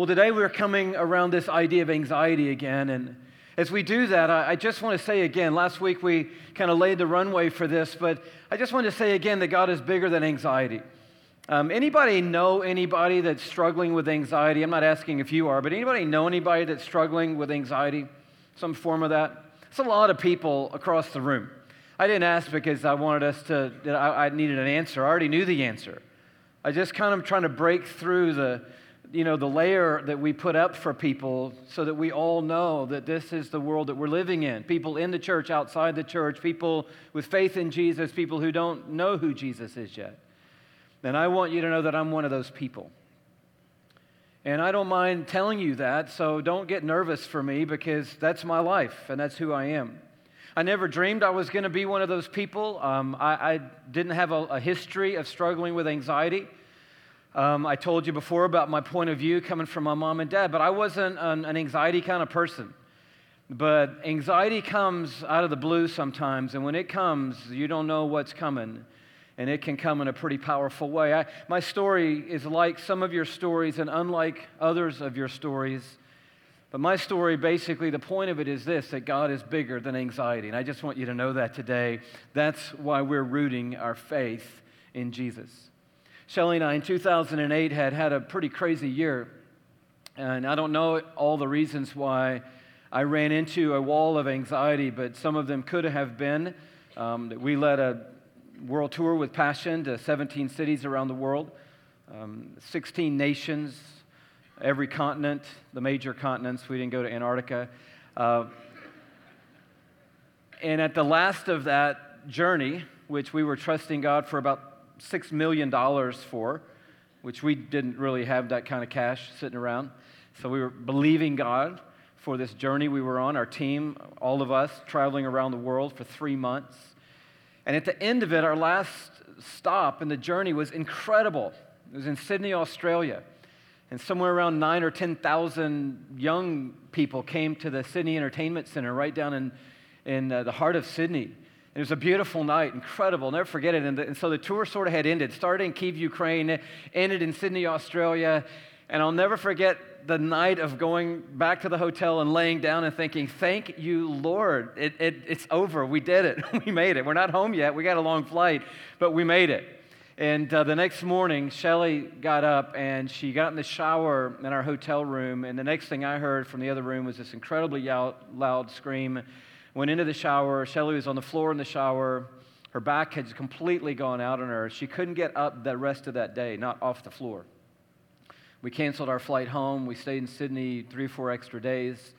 Well, today we're coming around this idea of anxiety again. And as we do that, I, just want to say again last week we kind of laid the runway for this, but I just want to say again that God is bigger than anxiety. Um, anybody know anybody that's struggling with anxiety? I'm not asking if you are, but anybody know anybody that's struggling with anxiety? Some form of that? It's a lot of people across the room. I didn't ask because I wanted us to, I needed an answer. I already knew the answer. I just kind of trying to break through the, you know, the layer that we put up for people so that we all know that this is the world that we're living in. People in the church, outside the church, people with faith in Jesus, people who don't know who Jesus is yet. And I want you to know that I'm one of those people. And I don't mind telling you that, so don't get nervous for me because that's my life and that's who I am. I never dreamed I was going to be one of those people. Um, I, I, didn't have a, a, history of struggling with anxiety. Um, I told you before about my point of view coming from my mom and dad, but I wasn't an, an anxiety kind of person. But anxiety comes out of the blue sometimes, and when it comes, you don't know what's coming and it can come in a pretty powerful way. I, my story is like some of your stories and unlike others of your stories. But my story, basically, the point of it is this that God is bigger than anxiety. And I just want you to know that today. That's why we're rooting our faith in Jesus. Shelly and I, in 2008, had had a pretty crazy year. And I don't know all the reasons why I ran into a wall of anxiety, but some of them could have been um, we led a world tour with Passion to 17 cities around the world, um, 16 nations, every continent, the major continents. We didn't go to Antarctica. Uh, and at the last of that journey, which we were trusting God for about $6 million for, which we didn't really have that kind of cash sitting around. So we were believing God for this journey we were on, our team, all of us traveling around the world for three months. And at the end of it, our last stop in the journey was incredible. It was in Sydney, Australia. And somewhere around nine or 10,000 young people came to the Sydney Entertainment Center right down in, in uh, the heart of Sydney. It was a beautiful night, incredible, never forget it. And, the, and so the tour sort of had ended, started in Kiev, Ukraine, ended in Sydney, Australia. And I'll never forget the night of going back to the hotel and laying down and thinking, Thank you, Lord. It, it, it's over. We did it. we made it. We're not home yet. We got a long flight, but we made it. And uh, the next morning, Shelly got up and she got in the shower in our hotel room. And the next thing I heard from the other room was this incredibly loud scream. Went into the shower. Shelly was on the floor in the shower. Her back had completely gone out on her. She couldn't get up the rest of that day, not off the floor. We canceled our flight home. We stayed in Sydney three or four extra days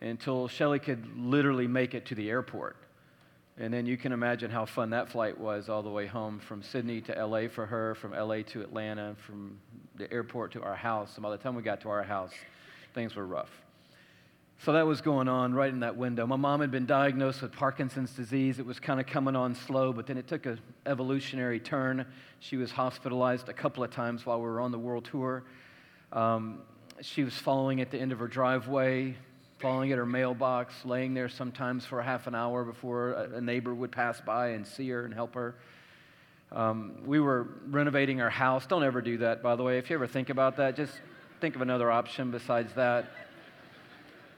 until Shelly could literally make it to the airport. And then you can imagine how fun that flight was all the way home from Sydney to LA for her, from LA to Atlanta, from the airport to our house. And by the time we got to our house, things were rough. So that was going on right in that window. My mom had been diagnosed with Parkinson's disease. It was kind of coming on slow, but then it took an evolutionary turn. She was hospitalized a couple of times while we were on the world tour. Um, she was falling at the end of her driveway, falling at her mailbox, laying there sometimes for half an hour before a, neighbor would pass by and see her and help her. Um, we were renovating our house. Don't ever do that, by the way. If you ever think about that, just think of another option besides that.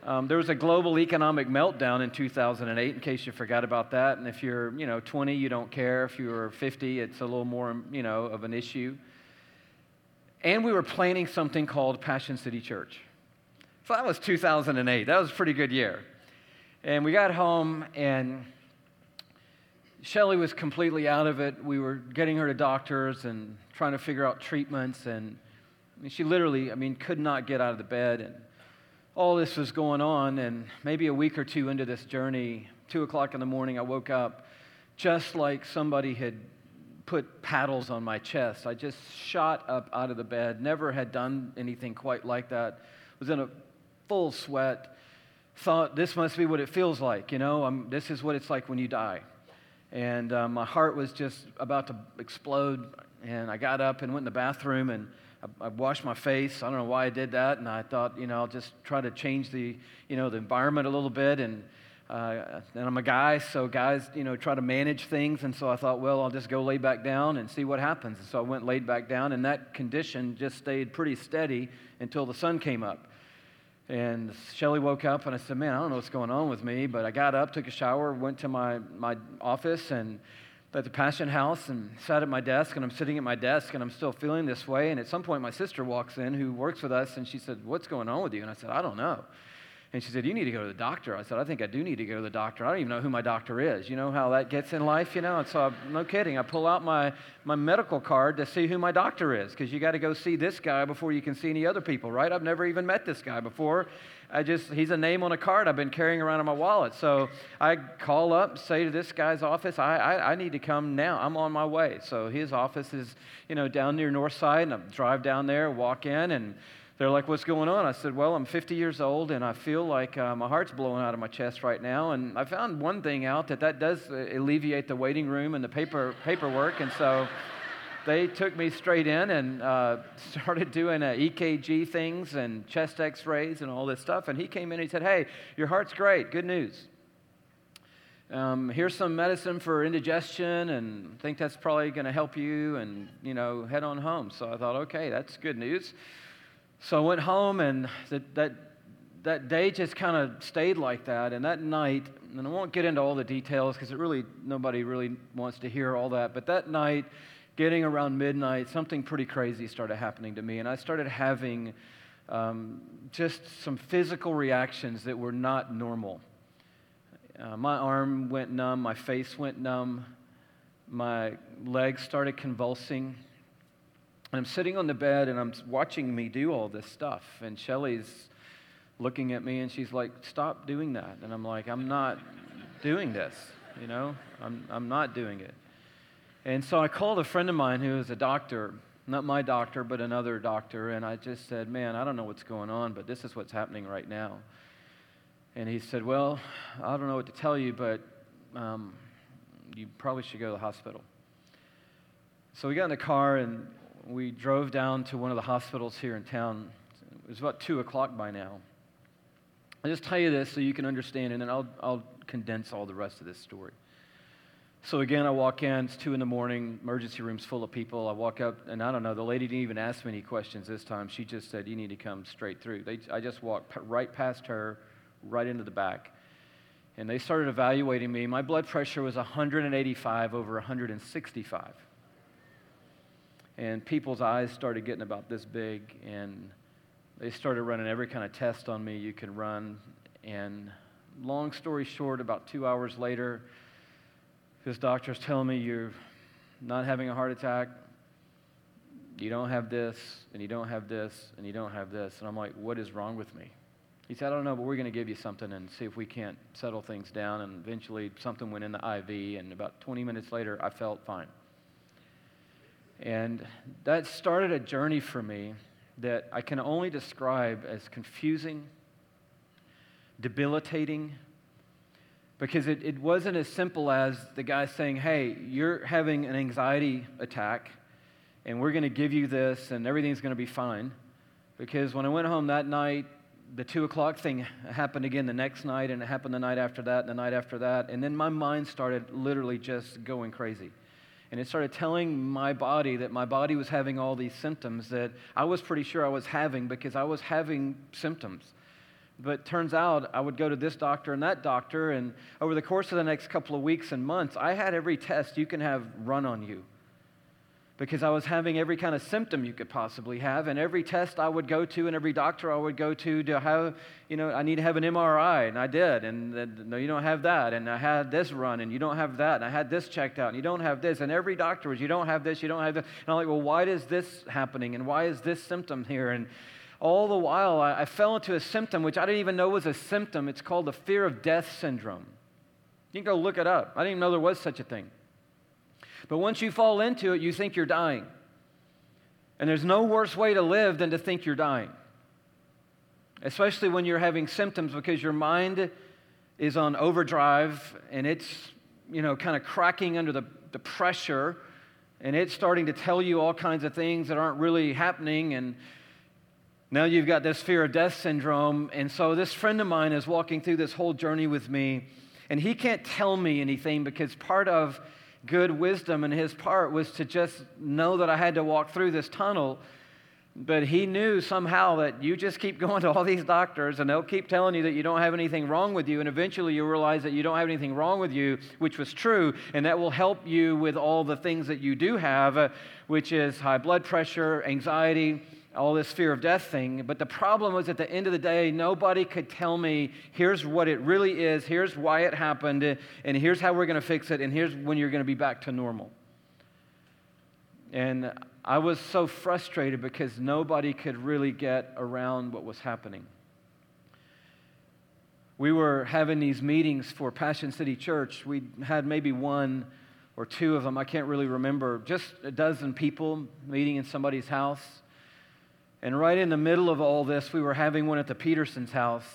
Um, there was a global economic meltdown in 2008, in case you forgot about that. And if you're, you know, 20, you don't care. If you're 50, it's a little more, you know, of an issue and we were planning something called Passion City Church. So that was 2008. That was a pretty good year. And we got home, and Shelly was completely out of it. We were getting her to doctors and trying to figure out treatments, and I mean, she literally, I mean, could not get out of the bed. And all this was going on, and maybe a week or two into this journey, two o'clock in the morning, I woke up just like somebody had put paddles on my chest. I just shot up out of the bed, never had done anything quite like that. Was in a full sweat. Thought this must be what it feels like, you know. I'm, this is what it's like when you die. And uh, my heart was just about to explode. And I got up and went in the bathroom and I, washed my face. I don't know why I did that. And I thought, you know, I'll just try to change the, you know, the environment a little bit. And Uh, and I'm a guy, so guys, you know, try to manage things. And so I thought, well, I'll just go lay back down and see what happens. And so I went laid back down, and that condition just stayed pretty steady until the sun came up. And Shelly woke up, and I said, man, I don't know what's going on with me. But I got up, took a shower, went to my, my office, and at the Passion House and sat at my desk, and I'm sitting at my desk, and I'm still feeling this way. And at some point, my sister walks in who works with us, and she said, What's going on with you? And I said, I don't know. And she said, You need to go to the doctor. I said, I think I do need to go to the doctor. I don't even know who my doctor is. You know how that gets in life, you know? And so, I'm, no kidding, I pull out my, my medical card to see who my doctor is, because you got to go see this guy before you can see any other people, right? I've never even met this guy before. I just, he's a name on a card I've been carrying around in my wallet. So I call up, say to this guy's office, I, I, I need to come now. I'm on my way. So his office is, you know, down near North Side, and I drive down there, walk in, and they're like, What's going on? I said, Well, I'm 50 years old and I feel like uh, my heart's blowing out of my chest right now. And I found one thing out that that does uh, alleviate the waiting room and the paper, paperwork. And so they took me straight in and uh, started doing uh, EKG things and chest x rays and all this stuff. And he came in and he said, Hey, your heart's great. Good news. Um, here's some medicine for indigestion, and I think that's probably going to help you, and you know, head on home. So I thought, okay, that's good news. So I went home, and that, that, that day just kind of stayed like that. And that night, and I won't get into all the details because it really nobody really wants to hear all that. But that night, getting around midnight, something pretty crazy started happening to me. And I started having um, just some physical reactions that were not normal. Uh, my arm went numb, my face went numb, my legs started convulsing. And I'm sitting on the bed and I'm watching me do all this stuff. And Shelly's looking at me and she's like, Stop doing that. And I'm like, I'm not doing this, you know? I'm, I'm not doing it. And so I called a friend of mine who is a doctor, not my doctor, but another doctor, and I just said, Man, I don't know what's going on, but this is what's happening right now. And he said, Well, I don't know what to tell you, but um, you probably should go to the hospital. So we got in the car and we drove down to one of the hospitals here in town. It was about 2 o'clock by now. I'll just tell you this so you can understand, and then I'll, I'll condense all the rest of this story. So again, I walk in, it's two in the morning, emergency room's full of people. I walk up, and I don't know, the lady didn't even ask me any questions this time. She just said, You need to come straight through. They, I just walked right past her, right into the back. And they started evaluating me. My blood pressure was 185 over 165. And people's eyes started getting about this big, and they started running every kind of test on me you can run. And long story short, about two hours later, this doctor's telling me you're not having a heart attack, you don't have this, and you don't have this, and you don't have this. And I'm like, what is wrong with me? He said, I don't know, but we're going to give you something and see if we can't settle things down. And eventually, something went in the IV, and about 20 minutes later, I felt fine. And that started a journey for me that I can only describe as confusing, debilitating, because it, it wasn't as simple as the guy saying, Hey, you're having an anxiety attack, and we're going to give you this, and everything's going to be fine. Because when I went home that night, the two o'clock thing happened again the next night, and it happened the night after that, and the night after that. And then my mind started literally just going crazy. And it started telling my body that my body was having all these symptoms that I was pretty sure I was having because I was having symptoms. But turns out I would go to this doctor and that doctor, and over the course of the next couple of weeks and months, I had every test you can have run on you because I was having every kind of symptom you could possibly have, and every test I would go to, and every doctor I would go to to have, you know, I need to have an MRI, and I did, and no, you don't have that, and I had this run, and you don't have that, and I had this checked out, and you don't have this, and every doctor was, you don't have this, you don't have this, and I'm like, well, why is this happening, and why is this symptom here, and all the while, I, I fell into a symptom which I didn't even know was a symptom. It's called the fear of death syndrome. You can go look it up. I didn't even know there was such a thing. But once you fall into it, you think you're dying. And there's no worse way to live than to think you're dying, especially when you're having symptoms because your mind is on overdrive and it's, you know, kind of cracking under the, the pressure and it's starting to tell you all kinds of things that aren't really happening. And Now you've got this fear of death syndrome. And so this friend of mine is walking through this whole journey with me, and he can't tell me anything because part of good wisdom in his part was to just know that I had to walk through this tunnel. But he knew somehow that you just keep going to all these doctors and they'll keep telling you that you don't have anything wrong with you. And eventually you'll realize that you don't have anything wrong with you, which was true. And that will help you with all the things that you do have, uh, which is high blood pressure, anxiety, all this fear of death thing. But the problem was at the end of the day, nobody could tell me, here's what it really is, here's why it happened, and here's how we're going to fix it, and here's when you're going to be back to normal. And I was so frustrated because nobody could really get around what was happening. We were having these meetings for Passion City Church. We had maybe one or two of them, I can't really remember, just a dozen people meeting in somebody's house. And right in the middle of all this, we were having one at the Petersons' house,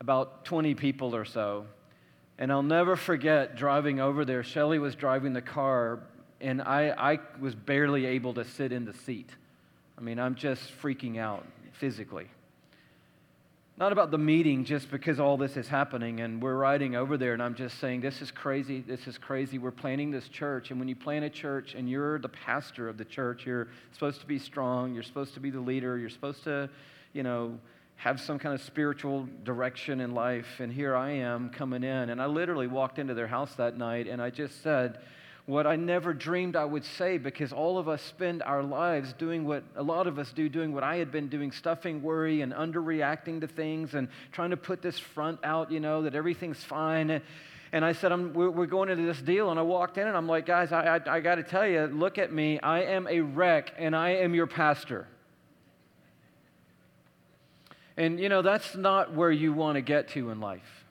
about 20 people or so. And I'll never forget driving over there. Shelly was driving the car, and I, I was barely able to sit in the seat. I mean, I'm just freaking out physically. Not about the meeting, just because all this is happening. And we're riding over there, and I'm just saying, This is crazy. This is crazy. We're planning this church. And when you plan a church and you're the pastor of the church, you're supposed to be strong. You're supposed to be the leader. You're supposed to, you know, have some kind of spiritual direction in life. And here I am coming in. And I literally walked into their house that night, and I just said, what I never dreamed I would say because all of us spend our lives doing what a lot of us do, doing what I had been doing, stuffing worry and underreacting to things and trying to put this front out, you know, that everything's fine. And I said, we're going into this deal. And I walked in and I'm like, guys, I, I, I got to tell you, look at me. I am a wreck and I am your pastor. And, you know, that's not where you want to get to in life.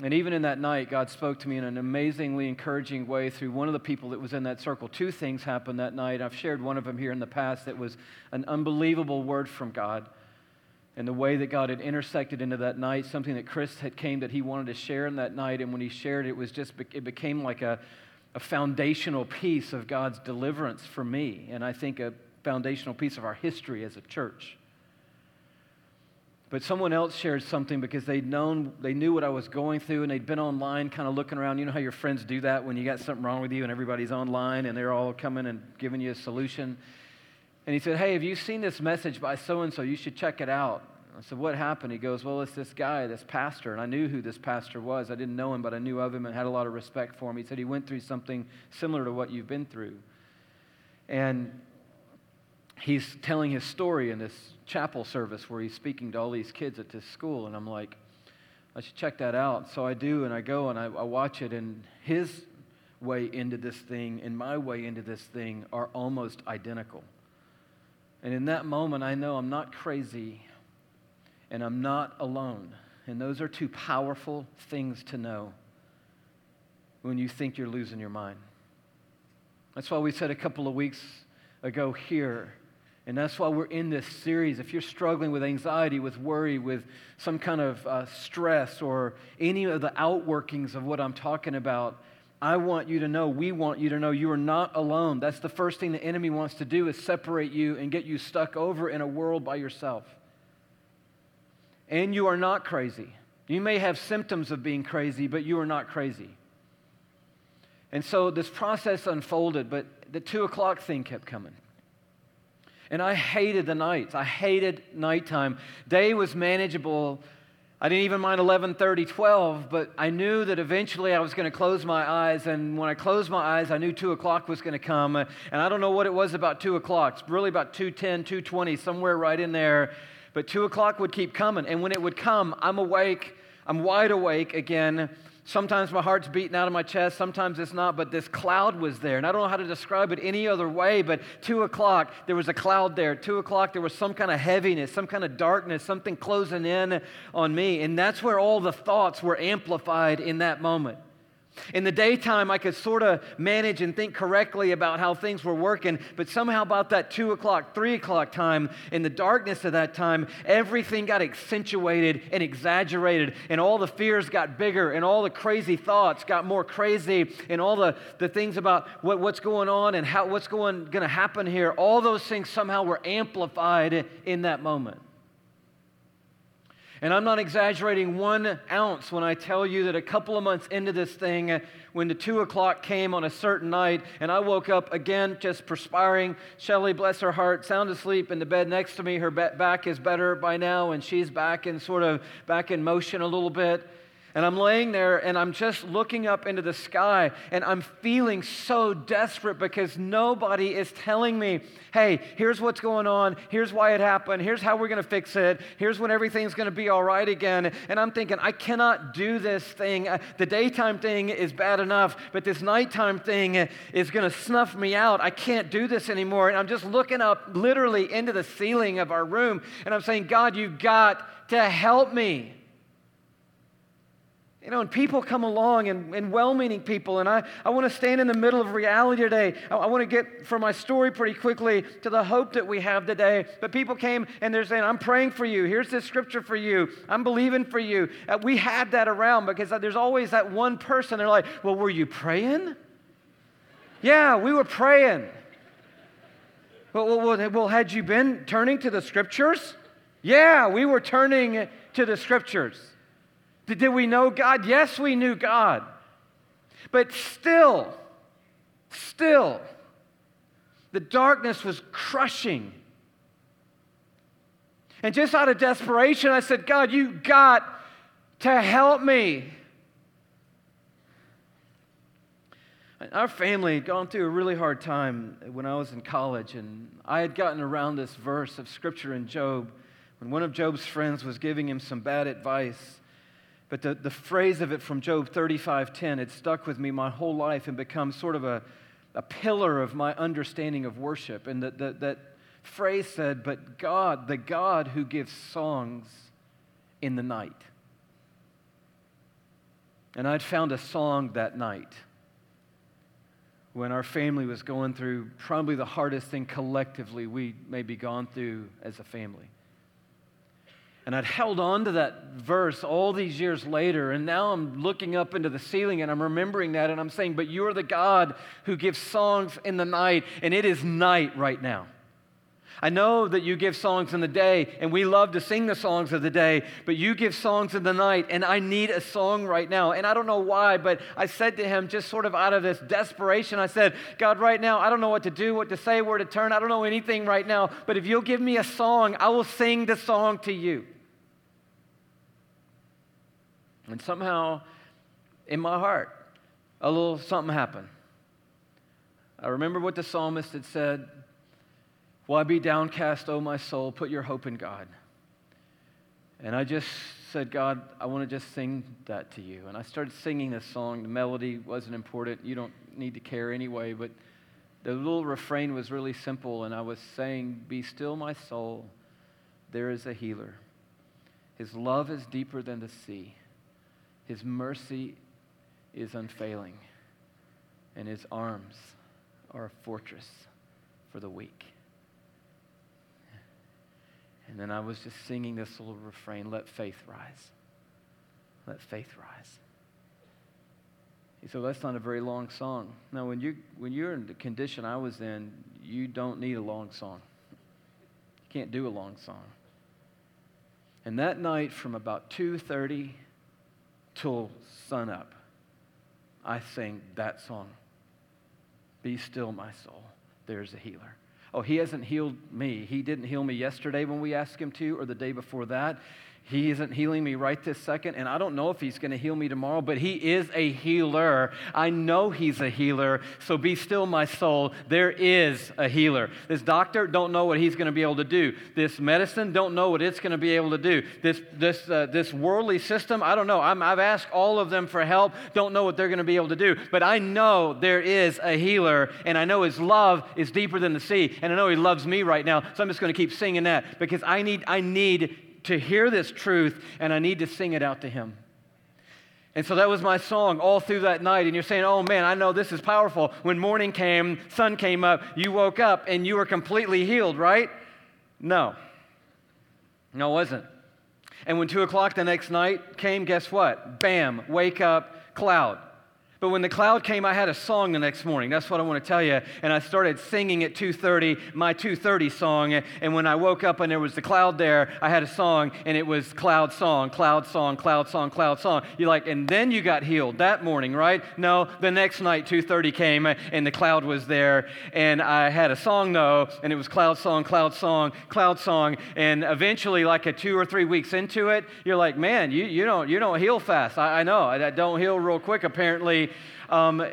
And even in that night, God spoke to me in an amazingly encouraging way through one of the people that was in that circle. Two things happened that night. I've shared one of them here in the past that was an unbelievable word from God. And the way that God had intersected into that night, something that Chris had came that he wanted to share in that night. And when he shared it, was just, it became like a, a foundational piece of God's deliverance for me. And I think a foundational piece of our history as a church. But someone else shared something because they'd known, they knew what I was going through and they'd been online kind of looking around. You know how your friends do that when you got something wrong with you and everybody's online and they're all coming and giving you a solution. And he said, Hey, have you seen this message by so and so? You should check it out. I said, What happened? He goes, Well, it's this guy, this pastor. And I knew who this pastor was. I didn't know him, but I knew of him and had a lot of respect for him. He said he went through something similar to what you've been through. And he's telling his story in this chapel service where he's speaking to all these kids at this school. And I'm like, I should check that out. So I do, and I go and I, I watch it, and his way into this thing and my way into this thing are almost identical. And in that moment, I know I'm not crazy and I'm not alone. And those are two powerful things to know when you think you're losing your mind. That's why we said a couple of weeks ago here and that's why we're in this series. If you're struggling with anxiety, with worry, with some kind of uh, stress, or any of the outworkings of what I'm talking about, I want you to know, we want you to know, you are not alone. That's the first thing the enemy wants to do is separate you and get you stuck over in a world by yourself. And you are not crazy. You may have symptoms of being crazy, but you are not crazy. And so this process unfolded, but the two o'clock thing kept coming. And I hated the nights. I hated nighttime. Day was manageable. I didn't even mind 11:30, 12, but I knew that eventually I was going to close my eyes. And when I closed my eyes, I knew 2 o'clock was going to come. And I don't know what it was about 2 o'clock. It's really about 2:10, 2:20, somewhere right in there. But 2 o'clock would keep coming. And when it would come, I'm awake. I'm wide awake again. Sometimes my heart's beating out of my chest, sometimes it's not, but this cloud was there. And I don't know how to describe it any other way, but two o'clock, there was a cloud there. Two o'clock, there was some kind of heaviness, some kind of darkness, something closing in on me. And that's where all the thoughts were amplified in that moment. In the daytime, I could sort of manage and think correctly about how things were working, but somehow about that two o'clock, three o'clock time, in the darkness of that time, everything got accentuated and exaggerated, and all the fears got bigger, and all the crazy thoughts got more crazy, and all the, the things about what, what's going on and how, what's going to happen here, all those things somehow were amplified in that moment. And I'm not exaggerating one ounce when I tell you that a couple of months into this thing, when the two o'clock came on a certain night, and I woke up again just perspiring, Shelly, bless her heart, sound asleep in the bed next to me. Her back is better by now, and she's back in sort of back in motion a little bit. And I'm laying there and I'm just looking up into the sky and I'm feeling so desperate because nobody is telling me, hey, here's what's going on. Here's why it happened. Here's how we're going to fix it. Here's when everything's going to be all right again. And I'm thinking, I cannot do this thing. Uh, the daytime thing is bad enough, but this nighttime thing is going to snuff me out. I can't do this anymore. And I'm just looking up literally into the ceiling of our room and I'm saying, God, you've got to help me. You know, and people come along and, and well meaning people, and I, I want to stand in the middle of reality today. I, I want to get from my story pretty quickly to the hope that we have today. But people came and they're saying, I'm praying for you. Here's this scripture for you. I'm believing for you. Uh, we had that around because there's always that one person. They're like, Well, were you praying? yeah, we were praying. Well, well, well, had you been turning to the scriptures? Yeah, we were turning to the scriptures. Did we know God? Yes, we knew God. But still, still, the darkness was crushing. And just out of desperation, I said, God, you got to help me. Our family had gone through a really hard time when I was in college, and I had gotten around this verse of scripture in Job when one of Job's friends was giving him some bad advice. But the, the phrase of it from Job 35:10, it stuck with me my whole life and become sort of a, a pillar of my understanding of worship. And that, that, that phrase said, But God, the God who gives songs in the night. And I'd found a song that night when our family was going through probably the hardest thing collectively we maybe gone through as a family. And I'd held on to that verse all these years later, and now I'm looking up into the ceiling and I'm remembering that, and I'm saying, But you are the God who gives songs in the night, and it is night right now. I know that you give songs in the day, and we love to sing the songs of the day, but you give songs in the night, and I need a song right now. And I don't know why, but I said to him, just sort of out of this desperation, I said, God, right now, I don't know what to do, what to say, where to turn. I don't know anything right now, but if you'll give me a song, I will sing the song to you. And somehow, in my heart, a little something happened. I remember what the psalmist had said Why be downcast, O my soul? Put your hope in God. And I just said, God, I want to just sing that to you. And I started singing this song. The melody wasn't important. You don't need to care anyway. But the little refrain was really simple. And I was saying, Be still, my soul. There is a healer. His love is deeper than the sea. His mercy is unfailing, and his arms are a fortress for the weak. And then I was just singing this little refrain let faith rise. Let faith rise. He said, That's not a very long song. Now, when, you, when you're in the condition I was in, you don't need a long song. You can't do a long song. And that night, from about 2.30 till sunup, I sing that song. Be still, my soul. There's a healer. Oh, he hasn't healed me. He didn't heal me yesterday when we asked him to, or the day before that. He isn't healing me right this second, and I don't know if He's going to heal me tomorrow, but He is a healer. I know He's a healer, so be still, my soul. There is a healer. This doctor don't know what he's going to be able to do. This medicine don't know what it's going to be able to do. This, this, uh, this worldly system, I don't know. i I've asked all of them for help, don't know what they're going to be able to do. But I know there is a healer, and I know His love is deeper than the sea, and I know He loves me right now, so I'm just going to keep singing that because I need, I need to hear this truth and I need to sing it out to him. And so that was my song all through that night. And you're saying, oh man, I know this is powerful. When morning came, sun came up, you woke up and you were completely healed, right? No. No, it wasn't. And when two o'clock the next night came, guess what? Bam, wake up, cloud. But when the cloud came, I had a song the next morning. That's what I want to tell you. And I started singing at 2:30, my 2:30 song. And when I woke up and there was the cloud there, I had a song, and it was cloud song, cloud song, cloud song, cloud song. You're like, and then you got healed that morning, right? No, the next night 2:30 came, and the cloud was there, and I had a song though, and it was cloud song, cloud song, cloud song. And eventually, like a two or three weeks into it, you're like, man, you, you don't you don't heal fast. I, I know I don't heal real quick apparently um,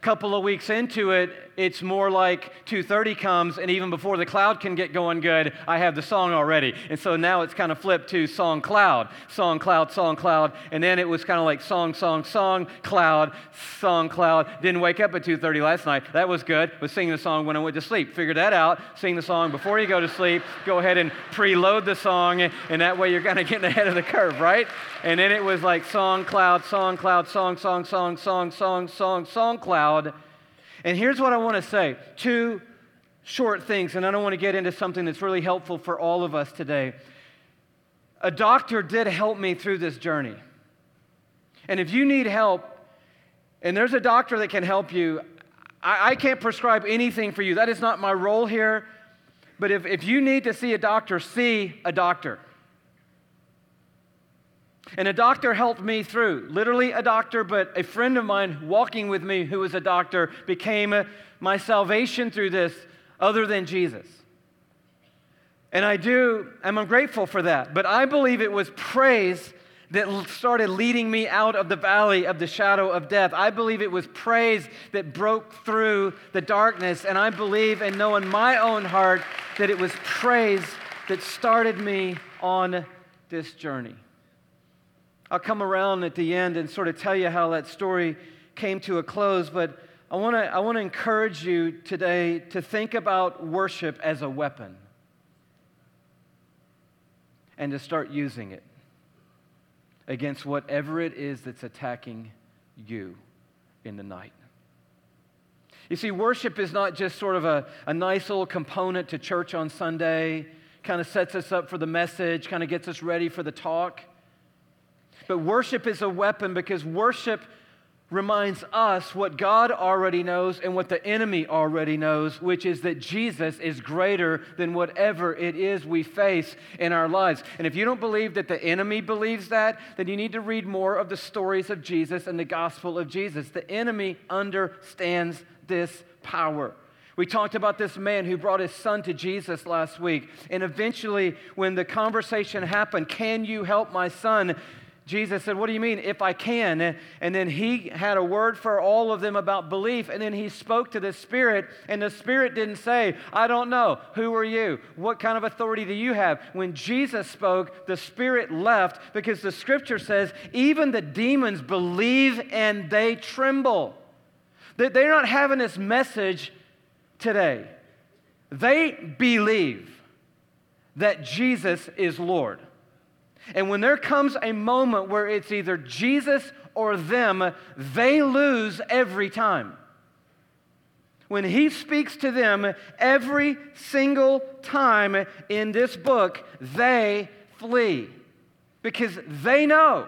couple of weeks into it, it's more like 2:30 comes, and even before the cloud can get going good, I have the song already. And so now it's kind of flipped to song cloud, song cloud, song cloud, and then it was kind of like song, song, song, cloud, song, cloud. Didn't wake up at 2:30 last night. That was good. Was singing the song when I went to sleep. Figured that out. Sing the song before you go to sleep. Go ahead and preload the song, and that way you're kind of getting ahead of the curve, right? And then it was like song, cloud, song, cloud, song, song, song, song, song, song, song, cloud and here's what I want to say two short things, and I don't want to get into something that's really helpful for all of us today. A doctor did help me through this journey. And if you need help, and there's a doctor that can help you, I, I can't prescribe anything for you. That is not my role here. But if, if you need to see a doctor, see a doctor. And a doctor helped me through. Literally a doctor, but a friend of mine walking with me who was a doctor became my salvation through this, other than Jesus. And I do, I'm grateful for that. But I believe it was praise that started leading me out of the valley of the shadow of death. I believe it was praise that broke through the darkness. And I believe and know in my own heart that it was praise that started me on this journey. I'll come around at the end and sort of tell you how that story came to a close, but I want to I want to encourage you today to think about worship as a weapon and to start using it against whatever it is that's attacking you in the night. You see, worship is not just sort of a, a nice little component to church on Sunday, kind of sets us up for the message, kind of gets us ready for the talk. But worship is a weapon because worship reminds us what God already knows and what the enemy already knows, which is that Jesus is greater than whatever it is we face in our lives. And if you don't believe that the enemy believes that, then you need to read more of the stories of Jesus and the gospel of Jesus. The enemy understands this power. We talked about this man who brought his son to Jesus last week. And eventually, when the conversation happened, Can you help my son? Jesus said, What do you mean, if I can? And then he had a word for all of them about belief. And then he spoke to the Spirit, and the Spirit didn't say, I don't know. Who are you? What kind of authority do you have? When Jesus spoke, the Spirit left because the scripture says, even the demons believe and they tremble. They're not having this message today. They believe that Jesus is Lord. And when there comes a moment where it's either Jesus or them, they lose every time. When he speaks to them every single time in this book, they flee because they know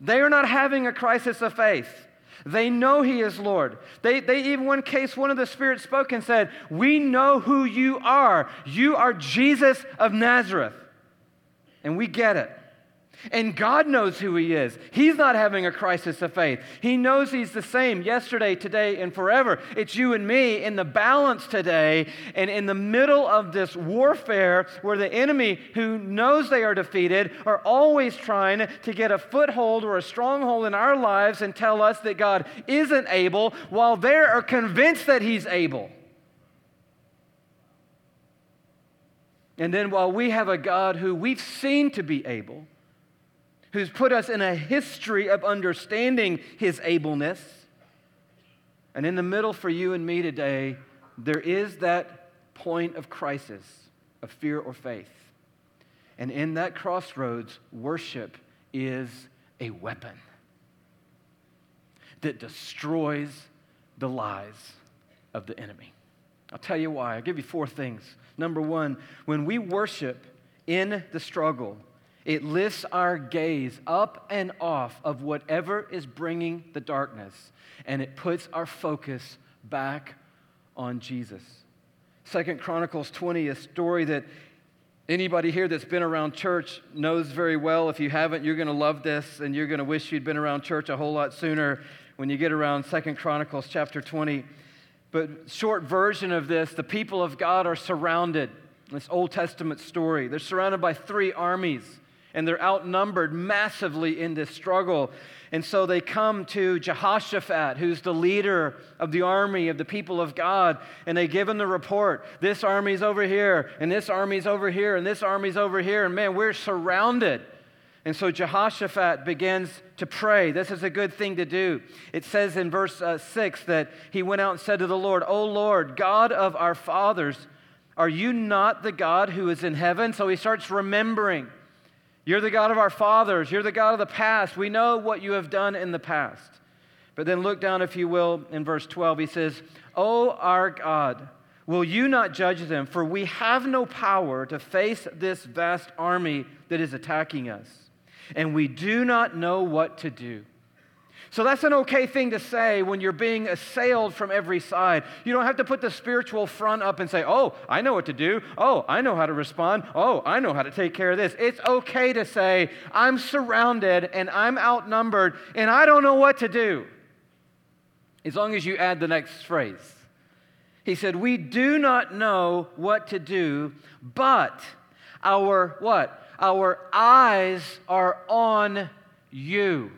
they are not having a crisis of faith. They know he is Lord. They, they even, one case, one of the spirits spoke and said, We know who you are. You are Jesus of Nazareth. And we get it. And God knows who He is. He's not having a crisis of faith. He knows He's the same yesterday, today, and forever. It's you and me in the balance today and in the middle of this warfare where the enemy, who knows they are defeated, are always trying to get a foothold or a stronghold in our lives and tell us that God isn't able while they are convinced that He's able. And then while we have a God who we've seen to be able, who's put us in a history of understanding his ableness, and in the middle for you and me today, there is that point of crisis of fear or faith. And in that crossroads, worship is a weapon. that destroys the lies of the enemy. I'll tell you why. I'll give you four things. Number one, when we worship in the struggle, it lifts our gaze up and off of whatever is bringing the darkness, and it puts our focus back on Jesus. Second Chronicles 20, a story that anybody here that's been around church knows very well. If you haven't, you're going to love this, and you're going to wish you'd been around church a whole lot sooner when you get around Second Chronicles chapter 20. But short version of this, the people of God are surrounded. This Old Testament story. They're surrounded by three armies and they're outnumbered massively in this struggle. And so they come to Jehoshaphat, who's the leader of the army of the people of God, and they give him the report. This army's over here, and this army's over here, and this army's over here, and man, we're surrounded. And so Jehoshaphat begins to pray. This is a good thing to do. It says in verse uh, 6 that he went out and said to the Lord, O Lord, God of our fathers, are you not the God who is in heaven? So he starts remembering. You're the God of our fathers. You're the God of the past. We know what you have done in the past. But then look down, if you will, in verse 12. He says, O our God, will you not judge them? For we have no power to face this vast army that is attacking us, and we do not know what to do. So that's an okay thing to say when you're being assailed from every side. You don't have to put the spiritual front up and say, oh, I know what to do. Oh, I know how to respond. Oh, I know how to take care of this. It's okay to say, I'm surrounded and I'm outnumbered and I don't know what to do. As long as you add the next phrase. He said, We do not know what to do, but our what? Our eyes are on you.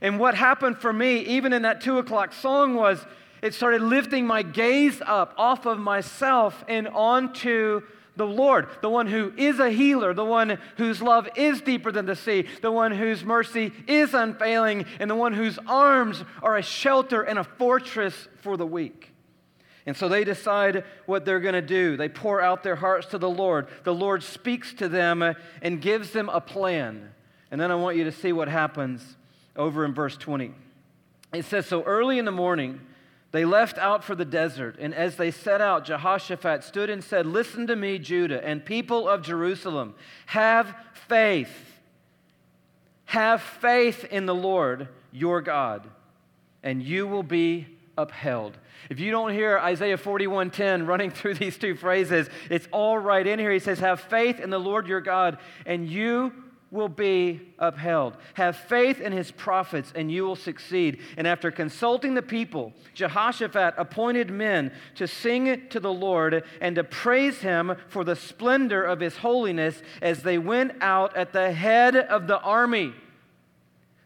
And what happened for me, even in that two o'clock song, was it started lifting my gaze up off of myself and onto the Lord, the one who is a healer, the one whose love is deeper than the sea, the one whose mercy is unfailing, and the one whose arms are a shelter and a fortress for the weak. And so they decide what they're going to do. They pour out their hearts to the Lord. The Lord speaks to them and gives them a plan. And then I want you to see what happens over in verse 20. It says, So early in the morning, they left out for the desert, and as they set out, Jehoshaphat stood and said, Listen to me, Judah, and people of Jerusalem. Have faith. Have faith in the Lord your God, and you will be upheld. If you don't hear Isaiah 41:10 running through these two phrases, it's all right in here. He says, Have faith in the Lord your God, and you will be upheld. Have faith in his prophets, and you will succeed. And after consulting the people, Jehoshaphat appointed men to sing to the Lord and to praise him for the splendor of his holiness as they went out at the head of the army,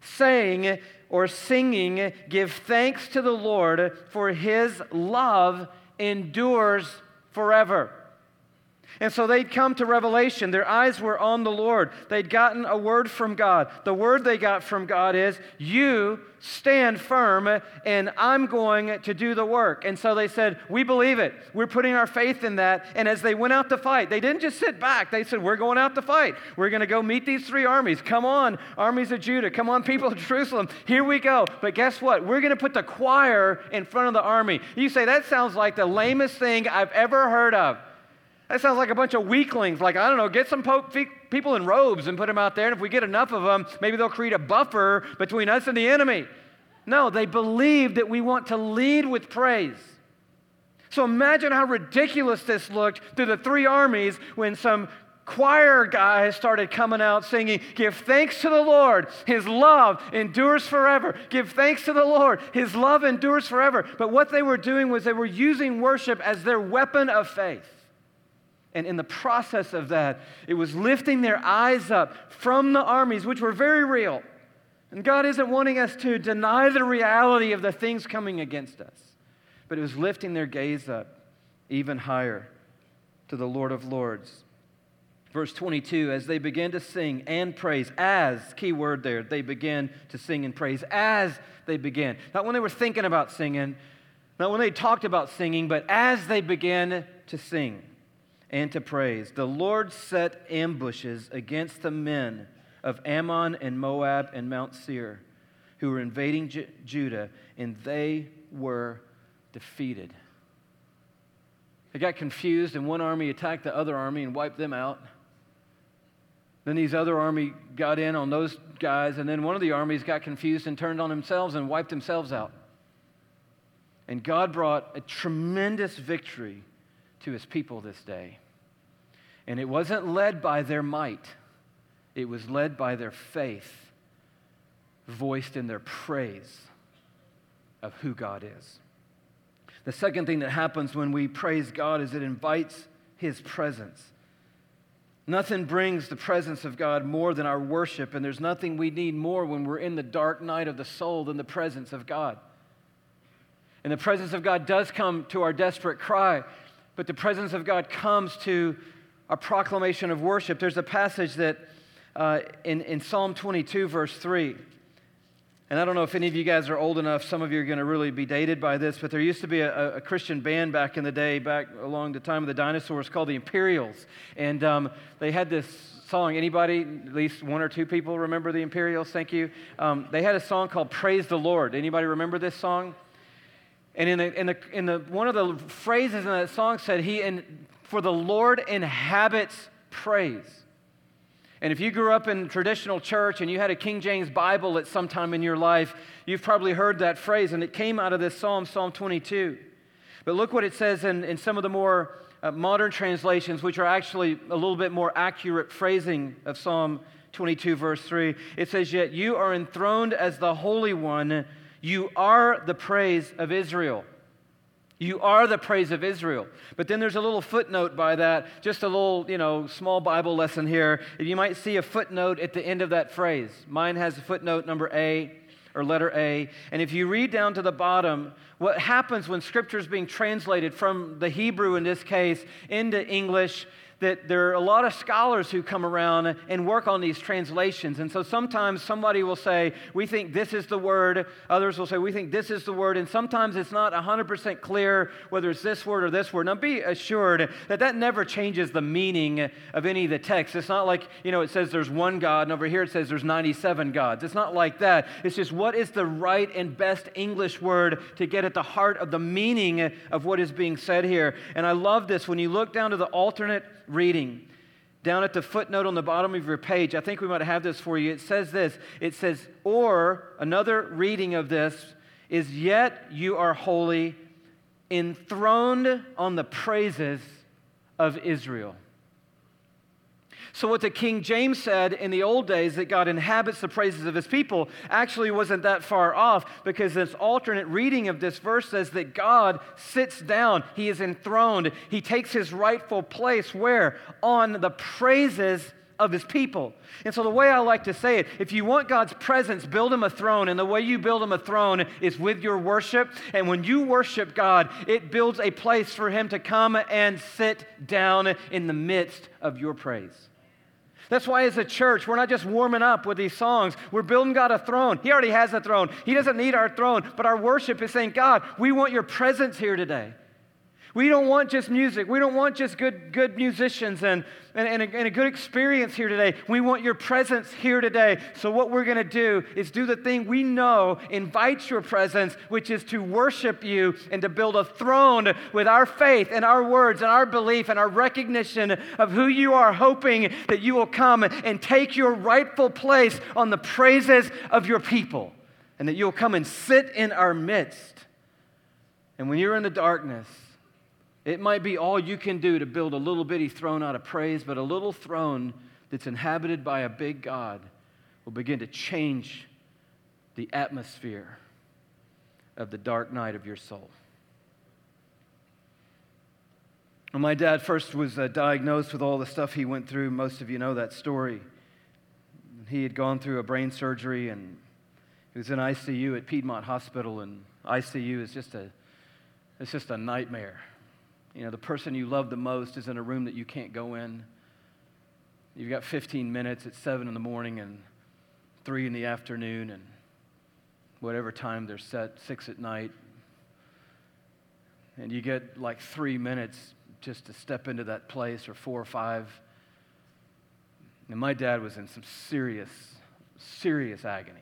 saying or singing, Give thanks to the Lord, for his love endures forever. And so they'd come to Revelation. Their eyes were on the Lord. They'd gotten a word from God. The word they got from God is, You stand firm, and I'm going to do the work. And so they said, We believe it. We're putting our faith in that. And as they went out to fight, they didn't just sit back. They said, We're going out to fight. We're going to go meet these three armies. Come on, armies of Judah. Come on, people of Jerusalem. Here we go. But guess what? We're going to put the choir in front of the army. You say, That sounds like the lamest thing I've ever heard of. That sounds like a bunch of weaklings. Like, I don't know, get some people in robes and put them out there. And if we get enough of them, maybe they'll create a buffer between us and the enemy. No, they believe that we want to lead with praise. So imagine how ridiculous this looked through the three armies when some choir guys started coming out singing, Give thanks to the Lord. His love endures forever. Give thanks to the Lord. His love endures forever. But what they were doing was they were using worship as their weapon of faith. And in the process of that, it was lifting their eyes up from the armies, which were very real. And God isn't wanting us to deny the reality of the things coming against us, but it was lifting their gaze up even higher to the Lord of Lords. Verse 22, as they began to sing and praise, as, key word there, they began to sing and praise, as they began. Not when they were thinking about singing, not when they talked about singing, but as they began to sing and to praise. The Lord set ambushes against the men of Ammon and Moab and Mount Seir, who were invading Ju- Judah, and they were defeated. They got confused, and one army attacked the other army and wiped them out. Then these other army got in on those guys, and then one of the armies got confused and turned on themselves and wiped themselves out. And God brought a tremendous victory to his people this day. And it wasn't led by their might, it was led by their faith, voiced in their praise of who God is. The second thing that happens when we praise God is it invites his presence. Nothing brings the presence of God more than our worship, and there's nothing we need more when we're in the dark night of the soul than the presence of God. And the presence of God does come to our desperate cry, but the presence of God comes to a proclamation of worship. There's a passage that uh, in, in Psalm 22, verse 3. And I don't know if any of you guys are old enough, some of you are going to really be dated by this, but there used to be a, a, Christian band back in the day, back along the time of the dinosaurs, called the Imperials. And um, they had this song. Anybody, at least one or two people remember the Imperials? Thank you. Um, they had a song called Praise the Lord. Anybody remember this song? And in the, in the, in the, one of the phrases in that song said, he, in, For the Lord inhabits praise. And if you grew up in traditional church and you had a King James Bible at some time in your life, you've probably heard that phrase, and it came out of this Psalm, Psalm 22. But look what it says in, in some of the more uh, modern translations, which are actually a little bit more accurate phrasing of Psalm 22, verse 3. It says, Yet you are enthroned as the Holy One you are the praise of Israel. You are the praise of Israel. But then there's a little footnote by that, just a little, you know, small Bible lesson here. You might see a footnote at the end of that phrase. Mine has a footnote number A or letter A. And if you read down to the bottom, what happens when scripture is being translated from the Hebrew in this case into English that there are a lot of scholars who come around and work on these translations. And so sometimes somebody will say, We think this is the word. Others will say, We think this is the word. And sometimes it's not 100% clear whether it's this word or this word. Now be assured that that never changes the meaning of any of the text. It's not like, you know, it says there's one God, and over here it says there's 97 gods. It's not like that. It's just what is the right and best English word to get at the heart of the meaning of what is being said here. And I love this. When you look down to the alternate reading. Down at the footnote on the bottom of your page, I think we might have this for you. It says this it says, or another reading of this is, Yet you are holy, enthroned on the praises of Israel. So, what the King James said in the old days that God inhabits the praises of his people actually wasn't that far off because this alternate reading of this verse says that God sits down, he is enthroned, he takes his rightful place where? On the praises of his people. And so, the way I like to say it, if you want God's presence, build him a throne. And the way you build him a throne is with your worship. And when you worship God, it builds a place for him to come and sit down in the midst of your praise. That's why, as a church, we're not just warming up with these songs. We're building God a throne. He already has a throne. He doesn't need our throne, but our worship is saying, God, we want your presence here today. We don't want just music. We don't want just good, good musicians and, and, and, a, and a good experience here today. We want your presence here today. So, what we're going to do is do the thing we know invites your presence, which is to worship you and to build a throne with our faith and our words and our belief and our recognition of who you are, hoping that you will come and take your rightful place on the praises of your people and that you'll come and sit in our midst. And when you're in the darkness, it might be all you can do to build a little bitty throne out of praise, but a little throne that's inhabited by a big God will begin to change the atmosphere of the dark night of your soul. My dad first was uh, diagnosed with all the stuff he went through, most of you know that story. He had gone through a brain surgery and he was in ICU at Piedmont Hospital, and ICU is just a, it's just a nightmare. You know, the person you love the most is in a room that you can't go in. You've got 15 minutes at 7 in the morning and 3 in the afternoon and whatever time they're set, 6 at night. And you get like three minutes just to step into that place, or four or five. And my dad was in some serious, serious agony.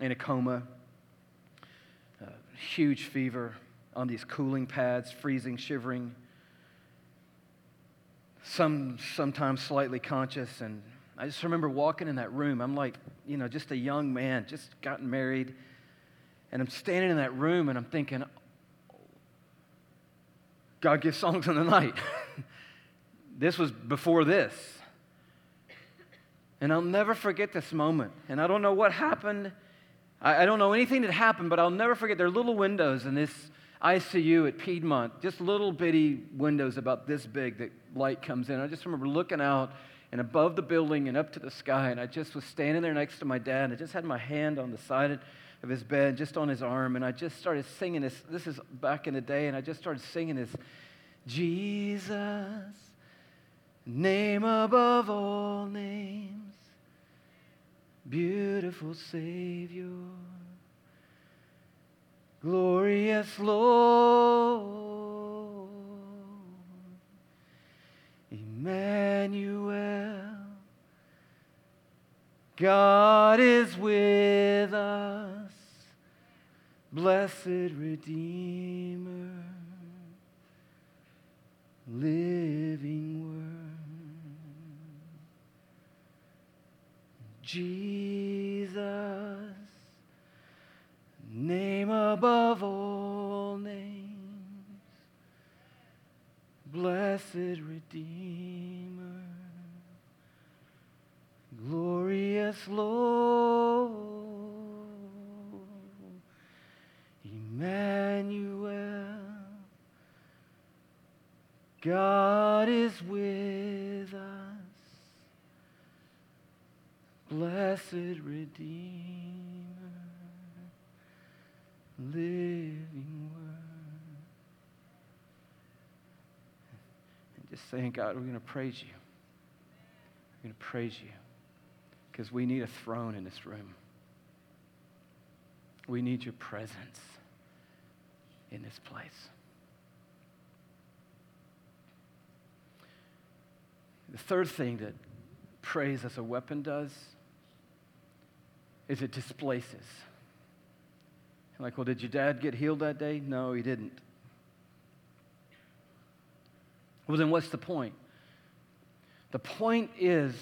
in a coma, uh, huge fever on these cooling pads, freezing, shivering, some sometimes slightly conscious. And I just remember walking in that room. I'm like, you know, just a young man, just gotten married. And I'm standing in that room and I'm thinking, God gives songs in the night. this was before this. And I'll never forget this moment. And I don't know what happened. I, I don't know anything that happened, but I'll never forget. There are little windows in this ICU at Piedmont, just little bitty windows about this big that light comes in. I just remember looking out and above the building and up to the sky, and I just was standing there next to my dad, and I just had my hand on the side of his bed, just on his arm, and I just started singing this. This is back in the day, and I just started singing this Jesus, name above all names beautiful Savior, glorious Lord, Emmanuel, God is with us, blessed Redeemer, living Word. Jesus, name above all names, blessed Redeemer, glorious Lord, Emmanuel, God is with us. Blessed Redeemer, living Word. And just saying, God, we're going to praise you. We're going to praise you because we need a throne in this room. We need your presence in this place. The third thing that praise as a weapon does is it displaces. Like, well, did your dad get healed that day? No, he didn't. Well, then what's the point? The point is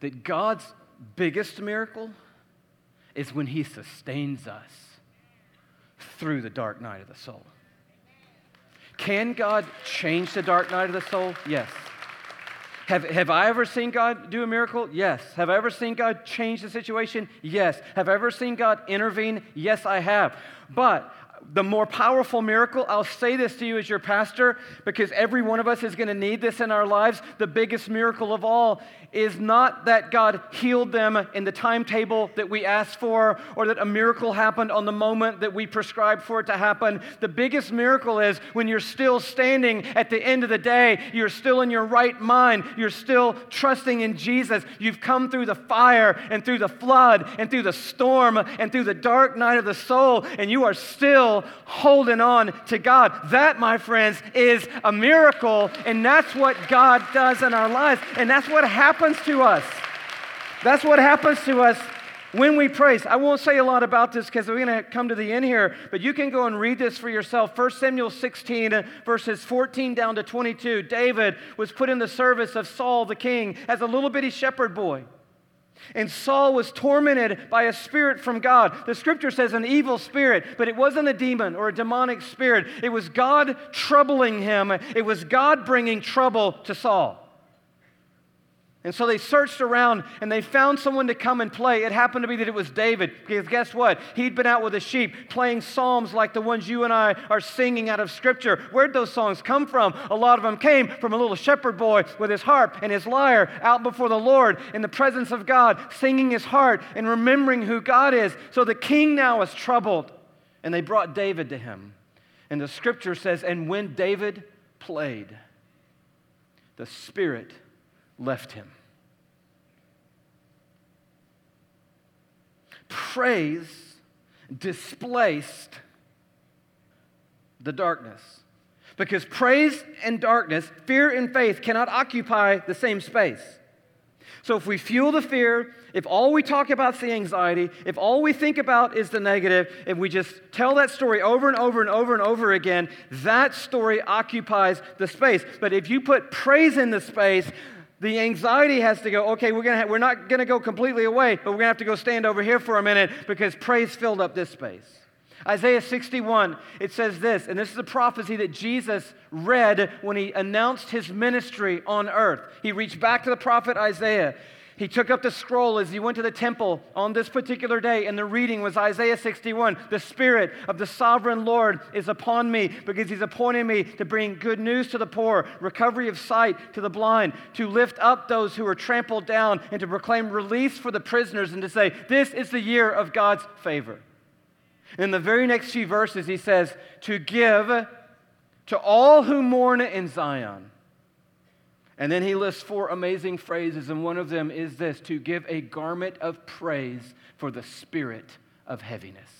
that God's biggest miracle is when he sustains us through the dark night of the soul. Can God change the dark night of the soul? Yes. Have, have I ever seen God do a miracle? Yes. Have I ever seen God change the situation? Yes. Have I ever seen God intervene? Yes, I have. But the more powerful miracle, I'll say this to you as your pastor because every one of us is going to need this in our lives. The biggest miracle of all is not that God healed them in the timetable that we asked for or that a miracle happened on the moment that we prescribed for it to happen. The biggest miracle is when you're still standing at the end of the day, you're still in your right mind, you're still trusting in Jesus. You've come through the fire and through the flood and through the storm and through the dark night of the soul, and you are still holding on to God. That, my friends, is a miracle, and that's what God does in our lives, and that's what happens to us. That's what happens to us when we praise. I won't say a lot about this because we're going to come to the end here, but you can go and read this for yourself. 1 Samuel 16, verses 14 down to 22. David was put in the service of Saul the king as a little bitty shepherd boy. And Saul was tormented by a spirit from God. The scripture says an evil spirit, but it wasn't a demon or a demonic spirit. It was God troubling him, it was God bringing trouble to Saul. And so they searched around and they found someone to come and play. It happened to be that it was David, because guess what? He'd been out with the sheep playing psalms like the ones you and I are singing out of Scripture. Where'd those songs come from? A lot of them came from a little shepherd boy with his harp and his lyre out before the Lord in the presence of God, singing his heart and remembering who God is. So the king now is troubled. And they brought David to him. And the scripture says, And when David played, the Spirit left him. Praise displaced the darkness. Because praise and darkness, fear and faith cannot occupy the same space. So if we fuel the fear, if all we talk about is the anxiety, if all we think about is the negative, if we just tell that story over and over and over and over again, that story occupies the space. But if you put praise in the space, the anxiety has to go, okay, we're, gonna we're not going to go completely away, but we're going to have to go stand over here for a minute because praise filled up this space. Isaiah 61, it says this, and this is a prophecy that Jesus read when he announced his ministry on earth. He reached back to the prophet Isaiah. He took up the scroll as he went to the temple on this particular day, and the reading was Isaiah 61. The Spirit of the sovereign Lord is upon me because he's appointed me to bring good news to the poor, recovery of sight to the blind, to lift up those who are trampled down, and to proclaim release for the prisoners, and to say, This is the year of God's favor. In the very next few verses, he says, To give to all who mourn in Zion. And then he lists four amazing phrases, and one of them is this to give a garment of praise for the spirit of heaviness.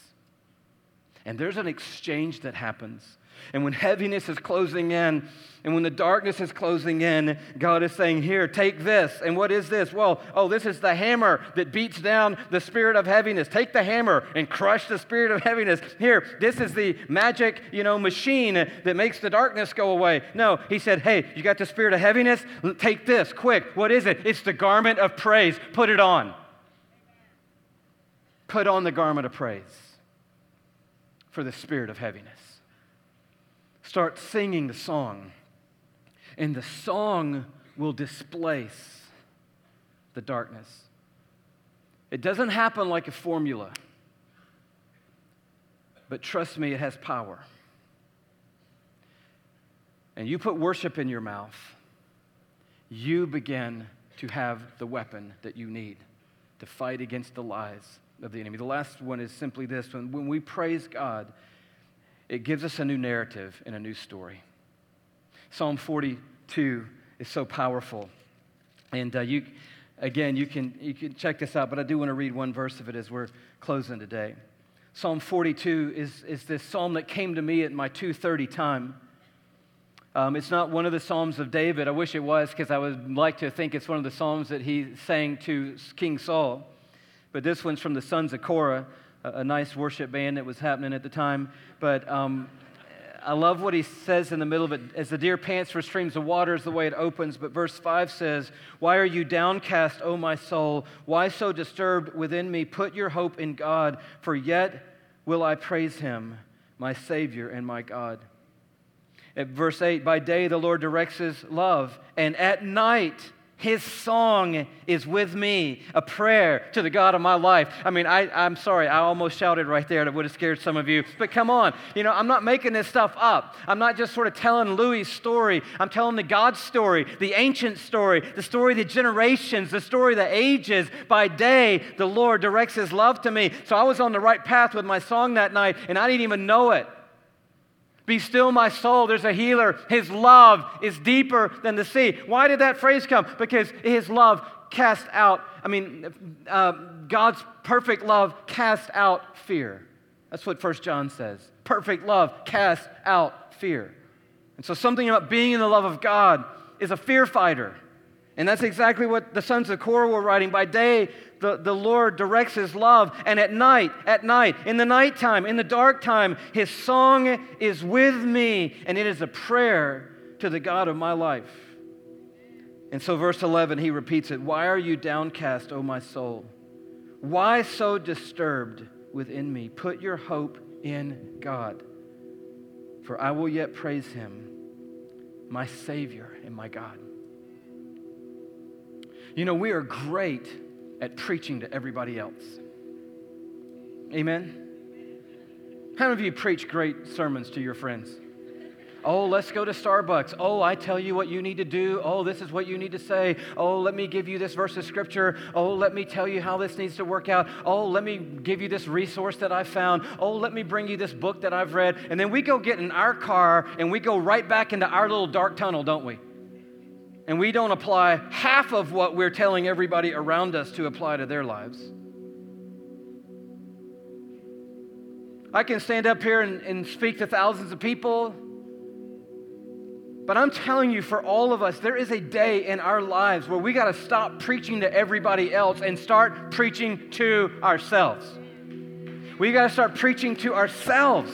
And there's an exchange that happens and when heaviness is closing in, and when the darkness is closing in, God is saying, Here, take this. And what is this? Well, oh, this is the hammer that beats down the spirit of heaviness. Take the hammer and crush the spirit of heaviness. Here, this is the magic, you know, machine that makes the darkness go away. No, he said, Hey, you got the spirit of heaviness? Take this, quick. What is it? It's the garment of praise. Put it on. Put on the garment of praise for the spirit of heaviness start singing the song, and the song will displace the darkness. It doesn't happen like a formula, but trust me, it has power. And you put worship in your mouth, you begin to have the weapon that you need to fight against the lies of the enemy. The last one is simply this when, when we praise God, it gives us a new narrative and a new story. Psalm 42 is so powerful. And uh, you, again, you can, you can check this out, but I do want to read one verse of it as we're closing today. Psalm 42 is, is this psalm that came to me at my 230 time. Um, it's not one of the Psalms of David. I wish it was because I would like to think it's one of the Psalms that he sang to King Saul. But this one's from the sons of Korah a, nice worship band that was happening at the time. But um, I love what he says in the middle of it. As the deer pants for streams of water is the way it opens. But verse 5 says, Why are you downcast, O my soul? Why so disturbed within me? Put your hope in God, for yet will I praise him, my Savior and my God. At verse 8, by day the Lord directs his love, and at night his song is with me, a prayer to the God of my life. I mean, I, I'm sorry, I almost shouted right there that would have scared some of you. But come on, you know, I'm not making this stuff up. I'm not just sort of telling Louis' story. I'm telling the God story, the ancient story, the story of the generations, the story of the ages. By day, the Lord directs his love to me. So I was on the right path with my song that night, and I didn't even know it. Be still, my soul. There's a healer. His love is deeper than the sea. Why did that phrase come? Because his love cast out, I mean, uh, God's perfect love cast out fear. That's what First John says. Perfect love cast out fear. And so, something about being in the love of God is a fear fighter. And that's exactly what the sons of Korah were writing. By day, the, the Lord directs his love, and at night, at night, in the nighttime, in the dark time, his song is with me, and it is a prayer to the God of my life. And so, verse 11, he repeats it Why are you downcast, O my soul? Why so disturbed within me? Put your hope in God, for I will yet praise him, my Savior and my God. You know, we are great at preaching to everybody else. Amen? How many of you preach great sermons to your friends? Oh, let's go to Starbucks. Oh, I tell you what you need to do. Oh, this is what you need to say. Oh, let me give you this verse of scripture. Oh, let me tell you how this needs to work out. Oh, let me give you this resource that I found. Oh, let me bring you this book that I've read. And then we go get in our car and we go right back into our little dark tunnel, don't we? And we don't apply half of what we're telling everybody around us to apply to their lives. I can stand up here and, and speak to thousands of people, But I'm telling you, for all of us, there is a day in our lives where we got to stop preaching to everybody else and start preaching to ourselves. We got to start preaching to ourselves.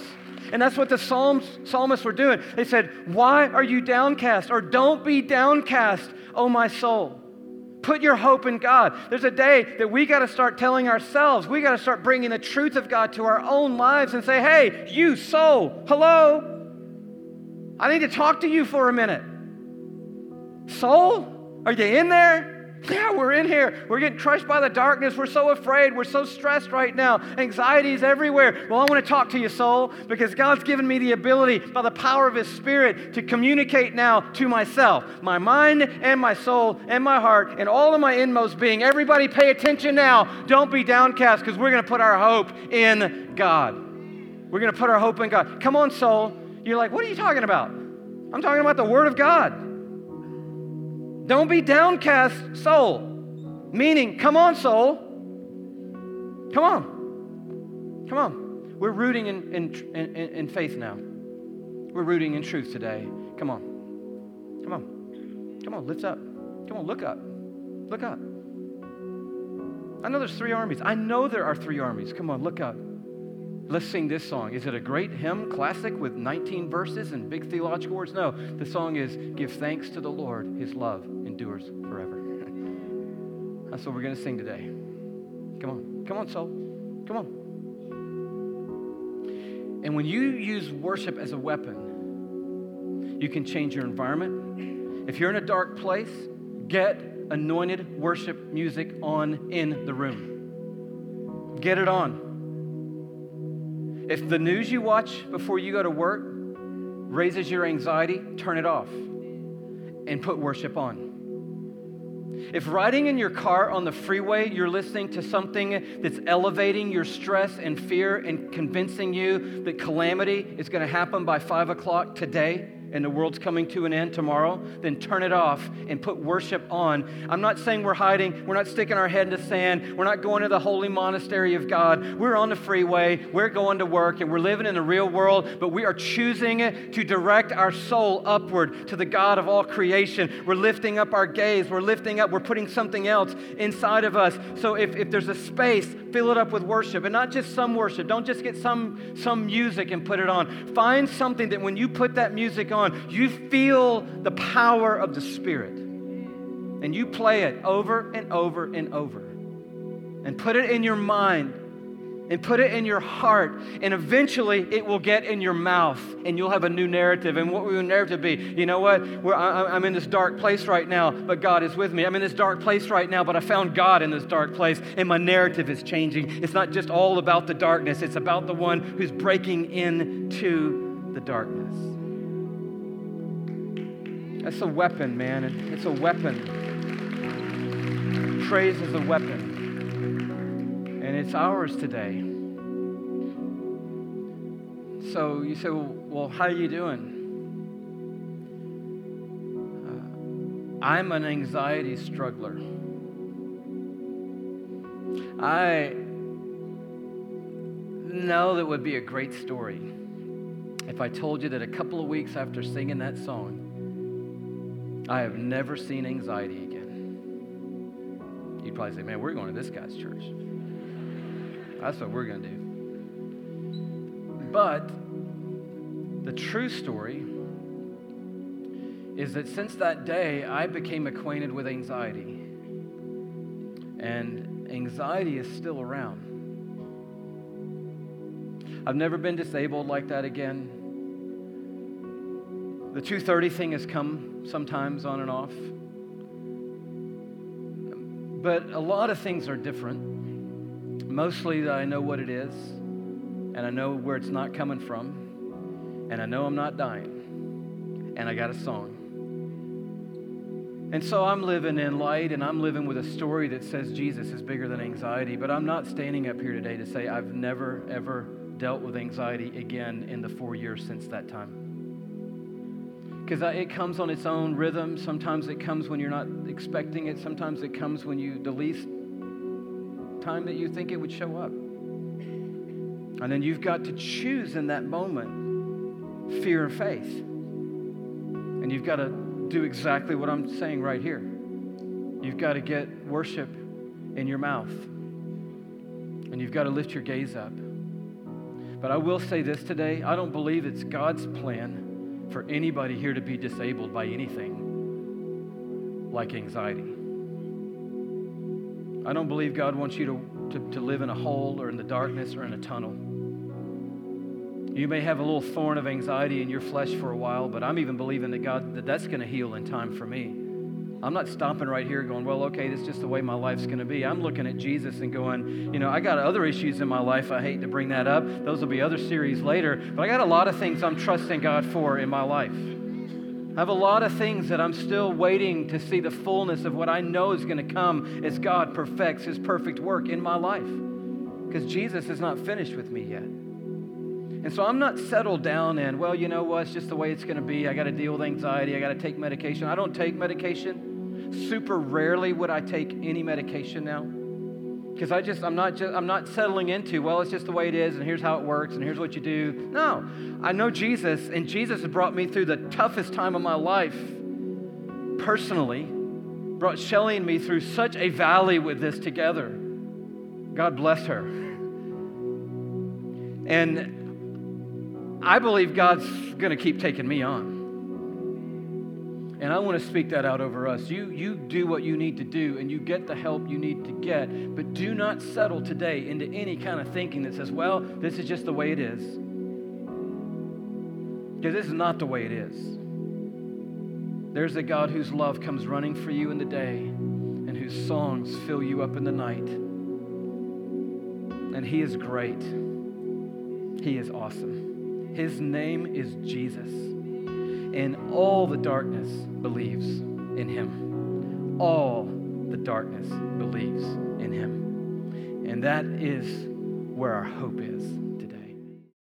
And that's what the Psalms, psalmists were doing. They said, Why are you downcast? Or don't be downcast, O my soul. Put your hope in God. There's a day that we got to start telling ourselves, we got to start bringing the truth of God to our own lives and say, Hey, you soul, hello. I need to talk to you for a minute. Soul, are you in there? Yeah, we're in here. We're getting crushed by the darkness. We're so afraid. We're so stressed right now. Anxiety is everywhere. Well, I want to talk to you, soul, because God's given me the ability by the power of His Spirit to communicate now to myself, my mind and my soul and my heart and all of my inmost being. Everybody, pay attention now. Don't be downcast because we're going to put our hope in God. We're going to put our hope in God. Come on, soul. You're like, what are you talking about? I'm talking about the Word of God. Don't be downcast, soul. Meaning, come on, soul. Come on. Come on. We're rooting in, in, in, in faith now. We're rooting in truth today. Come on. Come on. Come on, lift up. Come on, look up. Look up. I know there's three armies. I know there are three armies. Come on, look up. Let's sing this song. Is it a great hymn, classic with 19 verses and big theological words? No. The song is Give Thanks to the Lord, His love endures forever. That's what we're going to sing today. Come on. Come on, soul. Come on. And when you use worship as a weapon, you can change your environment. If you're in a dark place, get anointed worship music on in the room. Get it on. If the news you watch before you go to work raises your anxiety, turn it off and put worship on. If riding in your car on the freeway, you're listening to something that's elevating your stress and fear and convincing you that calamity is going to happen by five o'clock today, and the world's coming to an end tomorrow, then turn it off and put worship on. I'm not saying we're hiding, we're not sticking our head in the sand, we're not going to the holy monastery of God. We're on the freeway, we're going to work, and we're living in the real world, but we are choosing to direct our soul upward to the God of all creation. We're lifting up our gaze, we're lifting up, we're putting something else inside of us. So if, if there's a space, fill it up with worship, and not just some worship. Don't just get some, some music and put it on. Find something that when you put that music on, on, you feel the power of the Spirit. And you play it over and over and over. And put it in your mind and put it in your heart. And eventually it will get in your mouth and you'll have a new narrative. And what will your narrative be? You know what? I, am in this dark place right now, but God is with me. I'm in this dark place right now, but I found God in this dark place. And my narrative is changing. It's not just all about the darkness, it's about the one who's breaking into the darkness. That's a weapon, man. It's a weapon. Praise is a weapon. And it's ours today. So you say, well, how are you doing? Uh, I'm an anxiety struggler. I know that would be a great story if I told you that a couple of weeks after singing that song, I have never seen anxiety again. You'd probably say, man, we're going to this guy's church. That's what we're going to do. But the true story is that since that day, I became acquainted with anxiety. And anxiety is still around. I've never been disabled like that again. The 230 thing has come sometimes on and off. But a lot of things are different. Mostly, I know what it is, and I know where it's not coming from, and I know I'm not dying, and I got a song. And so I'm living in light and I'm living with a story that says Jesus is bigger than anxiety. But I'm not standing up here today to say I've never, ever dealt with anxiety again in the four years since that time because it comes on its own rhythm. Sometimes it comes when you're not expecting it. Sometimes it comes when you the least time that you think it would show up. And then you've got to choose in that moment fear or faith. And you've got to do exactly what I'm saying right here. You've got to get worship in your mouth. And you've got to lift your gaze up. But I will say this today I don't believe it's God's plan for anybody here to be disabled by anything like anxiety. I don't believe God wants you to, to, to live in a hole or in the darkness or in a tunnel. You may have a little thorn of anxiety in your flesh for a while, but I'm even believing that God that that's going to heal in time for me. I'm not stopping right here going, well, okay, this is just the way my life's going to be. I'm looking at Jesus and going, you know, I got other issues in my life. I hate to bring that up. Those will be other series later. But I got a lot of things I'm trusting God for in my life. I have a lot of things that I'm still waiting to see the fullness of what I know is going to come as God perfects his perfect work in my life. Because Jesus is not finished with me yet. And so I'm not settled down in, well, you know what, it's just the way it's going to be. I got to deal with anxiety. I got to take medication. I don't take medication. Super rarely would I take any medication now. Because I just, I'm not just, I'm not settling into, well, it's just the way it is, and here's how it works, and here's what you do. No, I know Jesus, and Jesus has brought me through the toughest time of my life personally, brought Shelly and me through such a valley with this together. God bless her. And I believe God's going to keep taking me on. And I want to speak that out over us. You, you do what you need to do and you get the help you need to get, but do not settle today into any kind of thinking that says, well, this is just the way it is. Because this is not the way it is. There's a God whose love comes running for you in the day and whose songs fill you up in the night. And He is great. He is awesome. His name is Jesus. And all the darkness believes in him. All the darkness believes in him. And that is where our hope is.